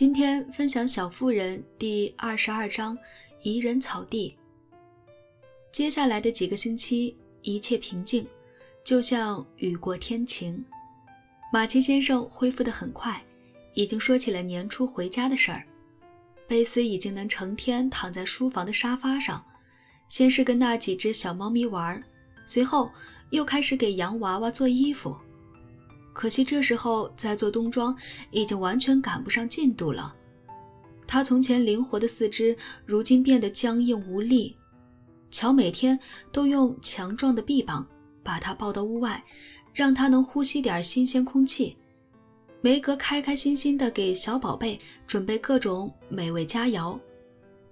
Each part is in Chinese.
今天分享《小妇人》第二十二章“宜人草地”。接下来的几个星期，一切平静，就像雨过天晴。马奇先生恢复得很快，已经说起了年初回家的事儿。贝斯已经能成天躺在书房的沙发上，先是跟那几只小猫咪玩，随后又开始给洋娃娃做衣服。可惜这时候在做冬装，已经完全赶不上进度了。他从前灵活的四肢，如今变得僵硬无力。乔每天都用强壮的臂膀把他抱到屋外，让他能呼吸点新鲜空气。梅格开开心心地给小宝贝准备各种美味佳肴，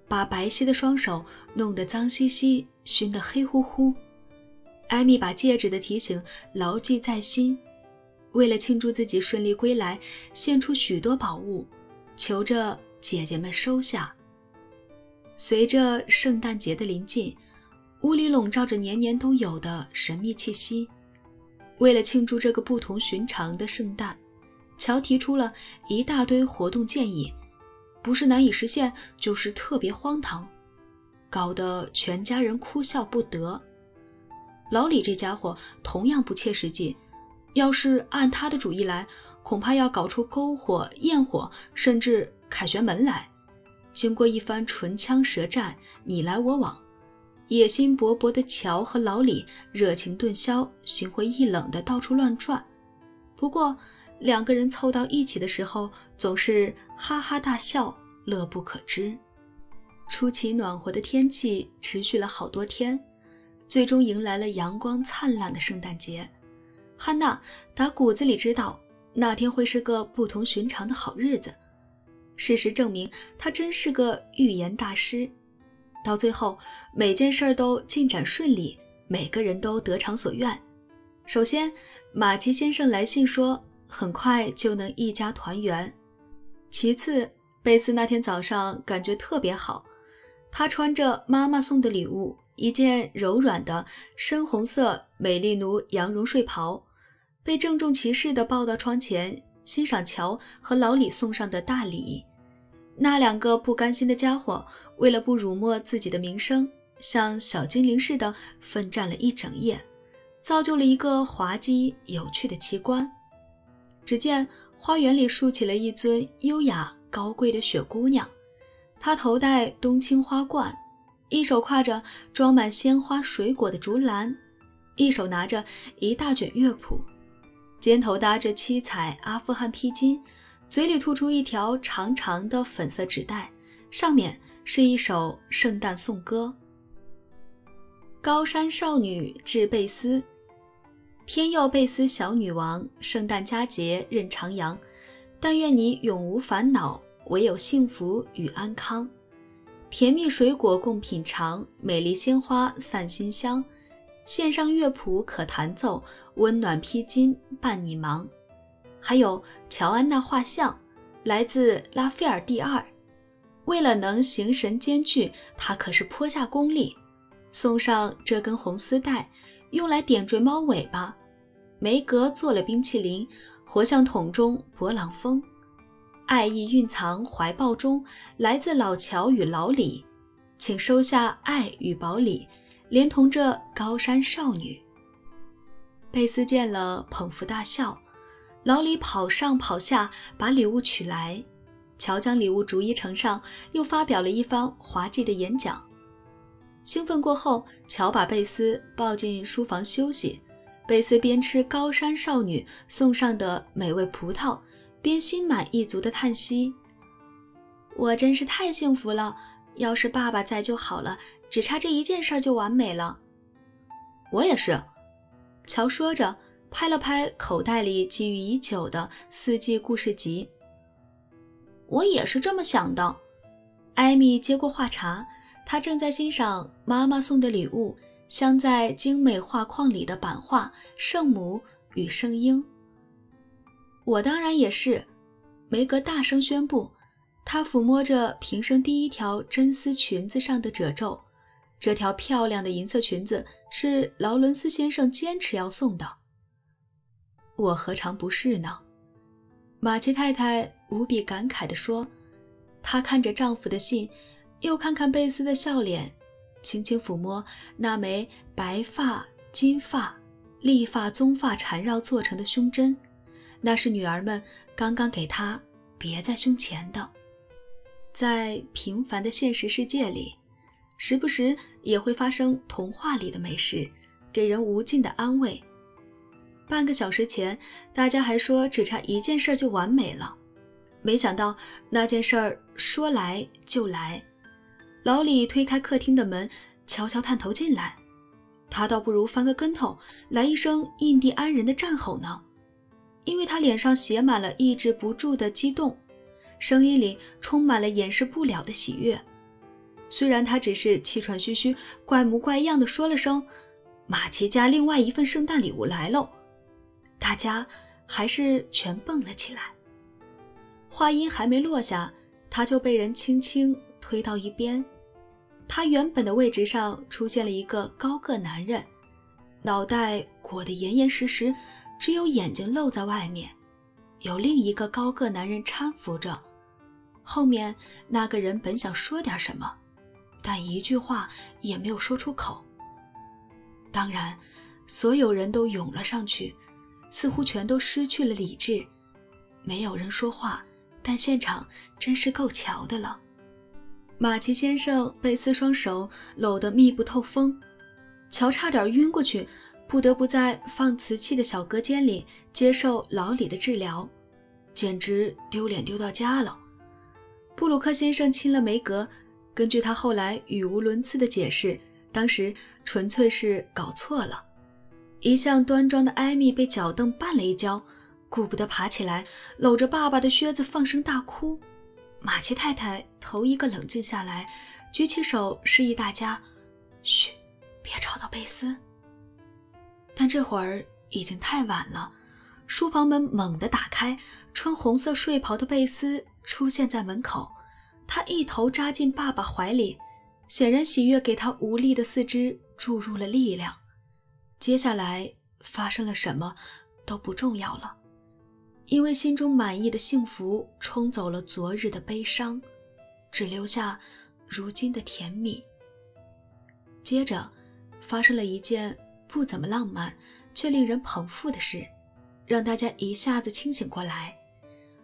把白皙的双手弄得脏兮兮、熏得黑乎乎。艾米把戒指的提醒牢记在心。为了庆祝自己顺利归来，献出许多宝物，求着姐姐们收下。随着圣诞节的临近，屋里笼罩着年年都有的神秘气息。为了庆祝这个不同寻常的圣诞，乔提出了一大堆活动建议，不是难以实现，就是特别荒唐，搞得全家人哭笑不得。老李这家伙同样不切实际。要是按他的主意来，恐怕要搞出篝火、焰火，甚至凯旋门来。经过一番唇枪舌战、你来我往，野心勃勃的乔和老李热情顿消，心灰意冷的到处乱转。不过，两个人凑到一起的时候，总是哈哈大笑，乐不可支。出奇暖和的天气持续了好多天，最终迎来了阳光灿烂的圣诞节。汉娜打骨子里知道那天会是个不同寻常的好日子。事实证明，她真是个预言大师。到最后，每件事都进展顺利，每个人都得偿所愿。首先，马奇先生来信说，很快就能一家团圆。其次，贝斯那天早上感觉特别好，他穿着妈妈送的礼物，一件柔软的深红色美丽奴羊绒睡袍。被郑重其事地抱到窗前，欣赏乔和老李送上的大礼。那两个不甘心的家伙，为了不辱没自己的名声，像小精灵似的奋战了一整夜，造就了一个滑稽有趣的奇观。只见花园里竖起了一尊优雅高贵的雪姑娘，她头戴冬青花冠，一手挎着装满鲜花水果的竹篮，一手拿着一大卷乐谱。肩头搭着七彩阿富汗披巾，嘴里吐出一条长长的粉色纸袋，上面是一首圣诞颂歌：“高山少女致贝斯，天佑贝斯小女王，圣诞佳节任徜徉，但愿你永无烦恼，唯有幸福与安康。甜蜜水果共品尝，美丽鲜花散馨香。”线上乐谱可弹奏，温暖披巾伴你忙。还有乔安娜画像，来自拉斐尔第二。为了能形神兼具，他可是颇下功力。送上这根红丝带，用来点缀猫尾巴。梅格做了冰淇淋，活像桶中勃朗峰。爱意蕴藏怀抱中，来自老乔与老李，请收下爱与宝礼。连同这高山少女，贝斯见了捧腹大笑。老李跑上跑下把礼物取来，乔将礼物逐一呈上，又发表了一番滑稽的演讲。兴奋过后，乔把贝斯抱进书房休息。贝斯边吃高山少女送上的美味葡萄，边心满意足地叹息：“我真是太幸福了，要是爸爸在就好了。”只差这一件事就完美了。我也是，乔说着，拍了拍口袋里积郁已久的四季故事集。我也是这么想的。艾米接过话茬，她正在欣赏妈妈送的礼物——镶在精美画框里的版画《圣母与圣婴》。我当然也是，梅格大声宣布，她抚摸着平生第一条真丝裙子上的褶皱。这条漂亮的银色裙子是劳伦斯先生坚持要送的，我何尝不是呢？马奇太太无比感慨地说：“她看着丈夫的信，又看看贝斯的笑脸，轻轻抚摸那枚白发、金发、丽发、棕发缠绕做成的胸针，那是女儿们刚刚给她别在胸前的。在平凡的现实世界里，时不时也会发生童话里的美食，给人无尽的安慰。半个小时前，大家还说只差一件事就完美了，没想到那件事儿说来就来。老李推开客厅的门，悄悄探头进来，他倒不如翻个跟头来一声印第安人的战吼呢，因为他脸上写满了抑制不住的激动，声音里充满了掩饰不了的喜悦。虽然他只是气喘吁吁、怪模怪样的说了声：“马奇家另外一份圣诞礼物来喽。”大家还是全蹦了起来。话音还没落下，他就被人轻轻推到一边。他原本的位置上出现了一个高个男人，脑袋裹得严严实实，只有眼睛露在外面。有另一个高个男人搀扶着。后面那个人本想说点什么，但一句话也没有说出口。当然，所有人都涌了上去。似乎全都失去了理智，没有人说话，但现场真是够瞧的了。马奇先生被四双手搂得密不透风，乔差点晕过去，不得不在放瓷器的小隔间里接受老李的治疗，简直丢脸丢到家了。布鲁克先生亲了梅格，根据他后来语无伦次的解释，当时纯粹是搞错了。一向端庄的艾米被脚凳绊了一跤，顾不得爬起来，搂着爸爸的靴子放声大哭。马奇太太头一个冷静下来，举起手示意大家：“嘘，别吵到贝斯。”但这会儿已经太晚了，书房门猛地打开，穿红色睡袍的贝斯出现在门口，他一头扎进爸爸怀里，显然喜悦给他无力的四肢注入了力量。接下来发生了什么都不重要了，因为心中满意的幸福冲走了昨日的悲伤，只留下如今的甜蜜。接着，发生了一件不怎么浪漫却令人捧腹的事，让大家一下子清醒过来。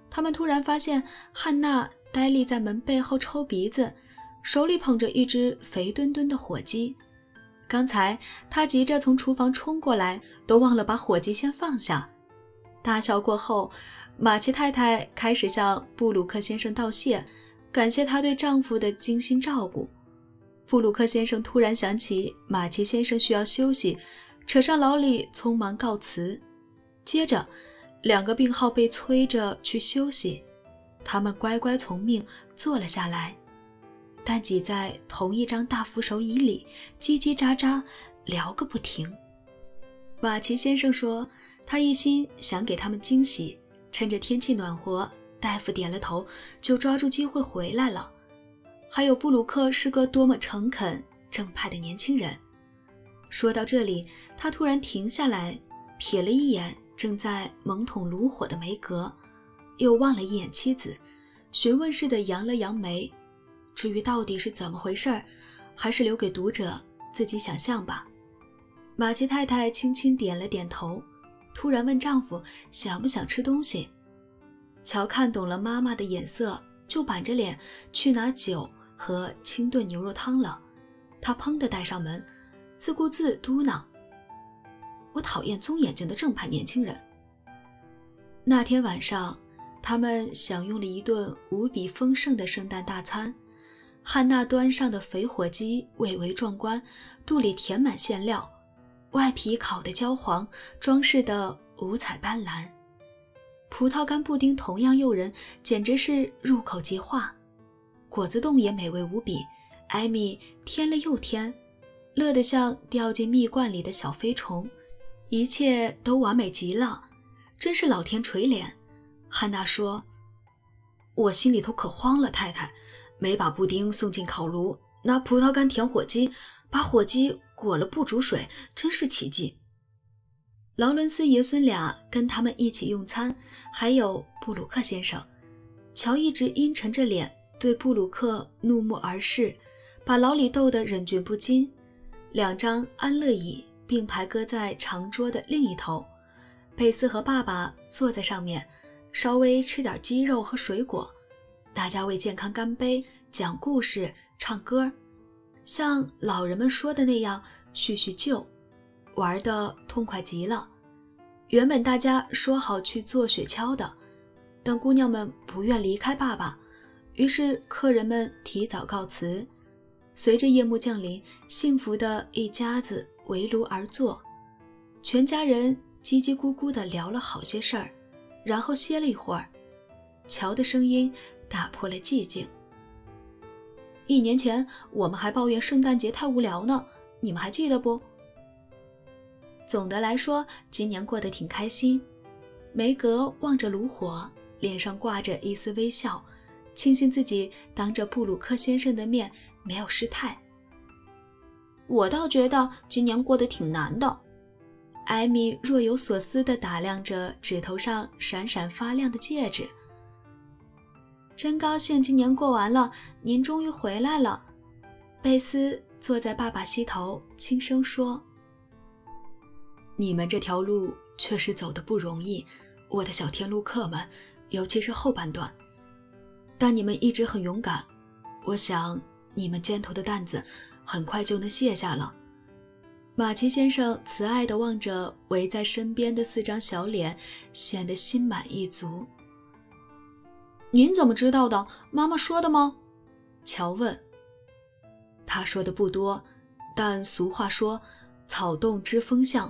他们突然发现汉娜呆立在门背后抽鼻子，手里捧着一只肥墩墩的火鸡。刚才他急着从厨房冲过来，都忘了把火鸡先放下。大笑过后，马奇太太开始向布鲁克先生道谢，感谢他对丈夫的精心照顾。布鲁克先生突然想起马奇先生需要休息，扯上老李，匆忙告辞。接着，两个病号被催着去休息，他们乖乖从命，坐了下来。但挤在同一张大扶手椅里，叽叽喳喳聊个不停。马奇先生说，他一心想给他们惊喜，趁着天气暖和，大夫点了头，就抓住机会回来了。还有布鲁克是个多么诚恳正派的年轻人。说到这里，他突然停下来，瞥了一眼正在猛捅炉火的梅格，又望了一眼妻子，询问似的扬了扬眉。至于到底是怎么回事儿，还是留给读者自己想象吧。马奇太太轻轻点了点头，突然问丈夫想不想吃东西。乔看懂了妈妈的眼色，就板着脸去拿酒和清炖牛肉汤了。他砰地带上门，自顾自嘟囔：“我讨厌棕眼睛的正派年轻人。”那天晚上，他们享用了一顿无比丰盛的圣诞大餐。汉娜端上的肥火鸡蔚为壮观，肚里填满馅料，外皮烤得焦黄，装饰得五彩斑斓。葡萄干布丁同样诱人，简直是入口即化。果子冻也美味无比，艾米添了又添，乐得像掉进蜜罐里的小飞虫。一切都完美极了，真是老天垂怜。汉娜说：“我心里头可慌了，太太。”没把布丁送进烤炉，拿葡萄干填火鸡，把火鸡裹了不煮水，真是奇迹。劳伦斯爷孙俩跟他们一起用餐，还有布鲁克先生。乔一直阴沉着脸，对布鲁克怒目而视，把老李逗得忍俊不禁。两张安乐椅并排搁在长桌的另一头，贝斯和爸爸坐在上面，稍微吃点鸡肉和水果，大家为健康干杯，讲故事，唱歌，像老人们说的那样叙叙旧，玩的痛快极了。原本大家说好去坐雪橇的，但姑娘们不愿离开爸爸，于是客人们提早告辞。随着夜幕降临，幸福的一家子围炉而坐，全家人叽叽咕咕地聊了好些事儿，然后歇了一会儿。乔的声音打破了寂静：“一年前我们还抱怨圣诞节太无聊呢，你们还记得不？”总的来说，今年过得挺开心。梅格望着炉火，脸上挂着一丝微笑，庆幸自己当着布鲁克先生的面。没有失态。我倒觉得今年过得挺难的。艾米若有所思地打量着指头上闪闪发亮的戒指。真高兴今年过完了，您终于回来了。贝斯坐在爸爸膝头，轻声说：“你们这条路确实走得不容易，我的小天路客们，尤其是后半段。但你们一直很勇敢，我想。”你们肩头的担子很快就能卸下了。马奇先生慈爱地望着围在身边的四张小脸，显得心满意足。您怎么知道的？妈妈说的吗？乔问。他说的不多，但俗话说“草动知风向”，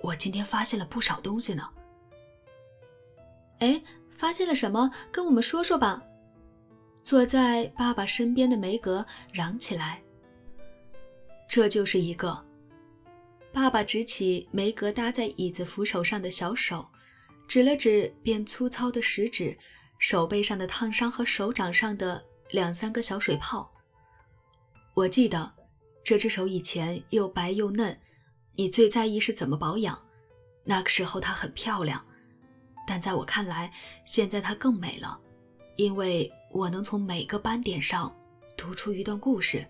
我今天发现了不少东西呢。哎，发现了什么？跟我们说说吧。坐在爸爸身边的梅格嚷起来：“这就是一个。”爸爸指起梅格搭在椅子扶手上的小手，指了指变粗糙的食指、手背上的烫伤和手掌上的两三个小水泡。我记得这只手以前又白又嫩，你最在意是怎么保养。那个时候它很漂亮，但在我看来，现在它更美了，因为。我能从每个斑点上读出一段故事。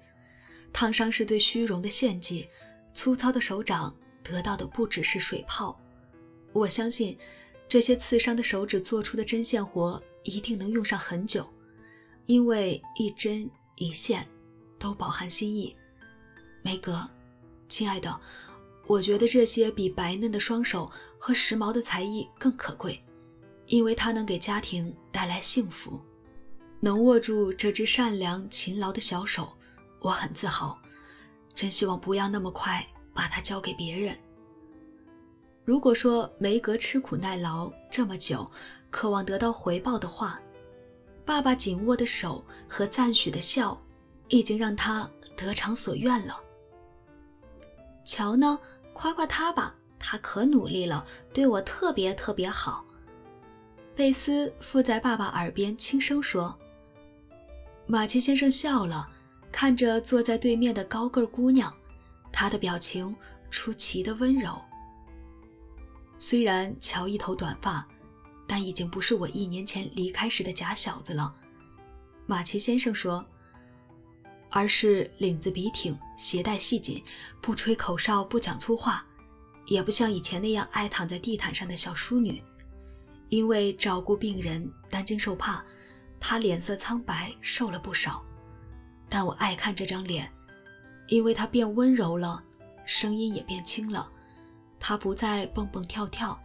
烫伤是对虚荣的献祭，粗糙的手掌得到的不只是水泡。我相信，这些刺伤的手指做出的针线活一定能用上很久，因为一针一线都饱含心意。梅格，亲爱的，我觉得这些比白嫩的双手和时髦的才艺更可贵，因为它能给家庭带来幸福。能握住这只善良勤劳的小手，我很自豪。真希望不要那么快把它交给别人。如果说梅格吃苦耐劳这么久，渴望得到回报的话，爸爸紧握的手和赞许的笑，已经让他得偿所愿了。乔呢？夸夸他吧，他可努力了，对我特别特别好。贝斯附在爸爸耳边轻声说。马奇先生笑了，看着坐在对面的高个姑娘，他的表情出奇的温柔。虽然乔一头短发，但已经不是我一年前离开时的假小子了。马奇先生说，而是领子笔挺，鞋带细紧，不吹口哨，不讲粗话，也不像以前那样爱躺在地毯上的小淑女。因为照顾病人，担惊受怕。他脸色苍白，瘦了不少，但我爱看这张脸，因为它变温柔了，声音也变轻了。他不再蹦蹦跳跳，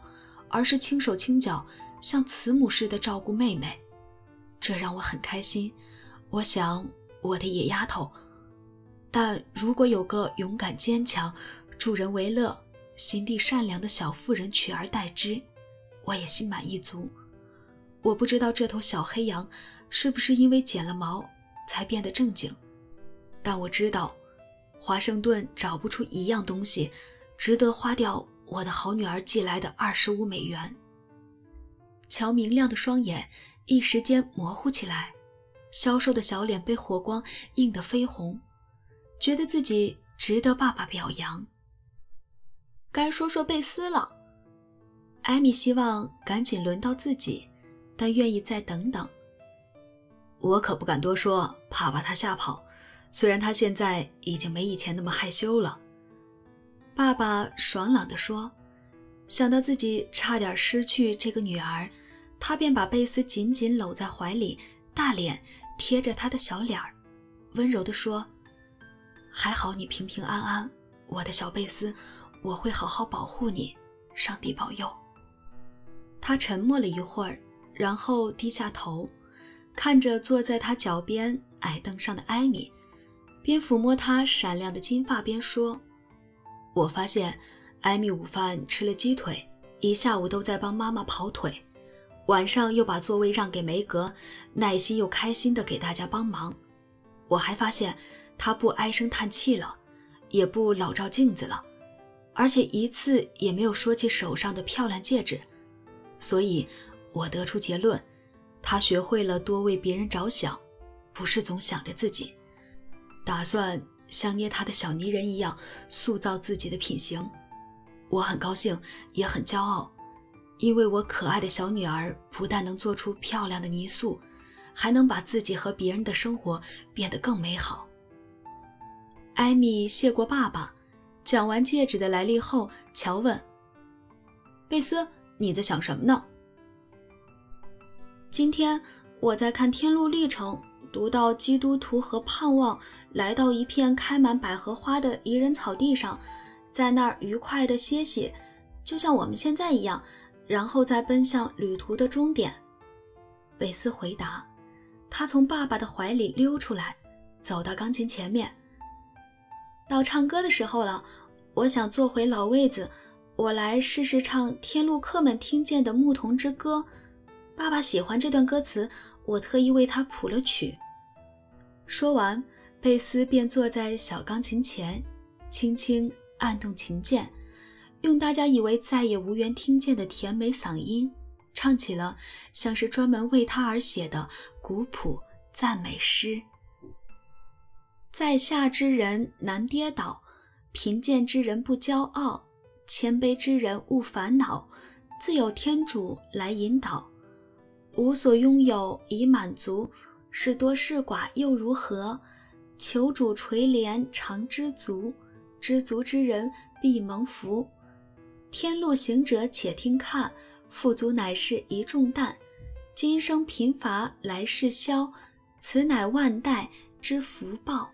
而是轻手轻脚，像慈母似的照顾妹妹，这让我很开心。我想，我的野丫头，但如果有个勇敢坚强、助人为乐、心地善良的小妇人取而代之，我也心满意足。我不知道这头小黑羊是不是因为剪了毛才变得正经，但我知道，华盛顿找不出一样东西值得花掉我的好女儿寄来的二十五美元。乔明亮的双眼一时间模糊起来，消瘦的小脸被火光映得绯红，觉得自己值得爸爸表扬。该说说贝斯了，艾米希望赶紧轮到自己。但愿意再等等。我可不敢多说，怕把他吓跑。虽然他现在已经没以前那么害羞了。”爸爸爽朗地说。想到自己差点失去这个女儿，他便把贝斯紧紧搂在怀里，大脸贴着他的小脸儿，温柔地说：“还好你平平安安，我的小贝斯，我会好好保护你，上帝保佑。”他沉默了一会儿，然后低下头，看着坐在他脚边矮凳上的艾米，边抚摸她闪亮的金发边说：“我发现。”艾米午饭吃了鸡腿，一下午都在帮妈妈跑腿，晚上又把座位让给梅格，耐心又开心地给大家帮忙。我还发现她不唉声叹气了，也不老照镜子了，而且一次也没有说起手上的漂亮戒指。所以，我得出结论，他学会了多为别人着想，不是总想着自己，打算像捏他的小泥人一样塑造自己的品行。我很高兴，也很骄傲，因为我可爱的小女儿不但能做出漂亮的泥塑，还能把自己和别人的生活变得更美好。艾米谢过爸爸，讲完戒指的来历后，乔问：“贝斯，你在想什么呢？”今天我在看《天路历程》，读到基督徒和盼望来到一片开满百合花的宜人草地上。在那儿愉快地歇息，就像我们现在一样，然后再奔向旅途的终点。贝斯回答。他从爸爸的怀里溜出来，走到钢琴前面。到唱歌的时候了，我想坐回老位子，我来试试唱天路客们听见的牧童之歌。爸爸喜欢这段歌词，我特意为他谱了曲。说完，贝斯便坐在小钢琴前，轻轻。按动琴键，用大家以为再也无缘听见的甜美嗓音，唱起了像是专门为他而写的古朴赞美诗。在下之人难跌倒，贫贱之人不骄傲，谦卑之人勿烦恼，自有天主来引导。无所拥有已满足，是多是寡又如何？求主垂怜常知足。知足之人必蒙福，天路行者且听看，富足乃是一重担，今生贫乏来世消，此乃万代之福报。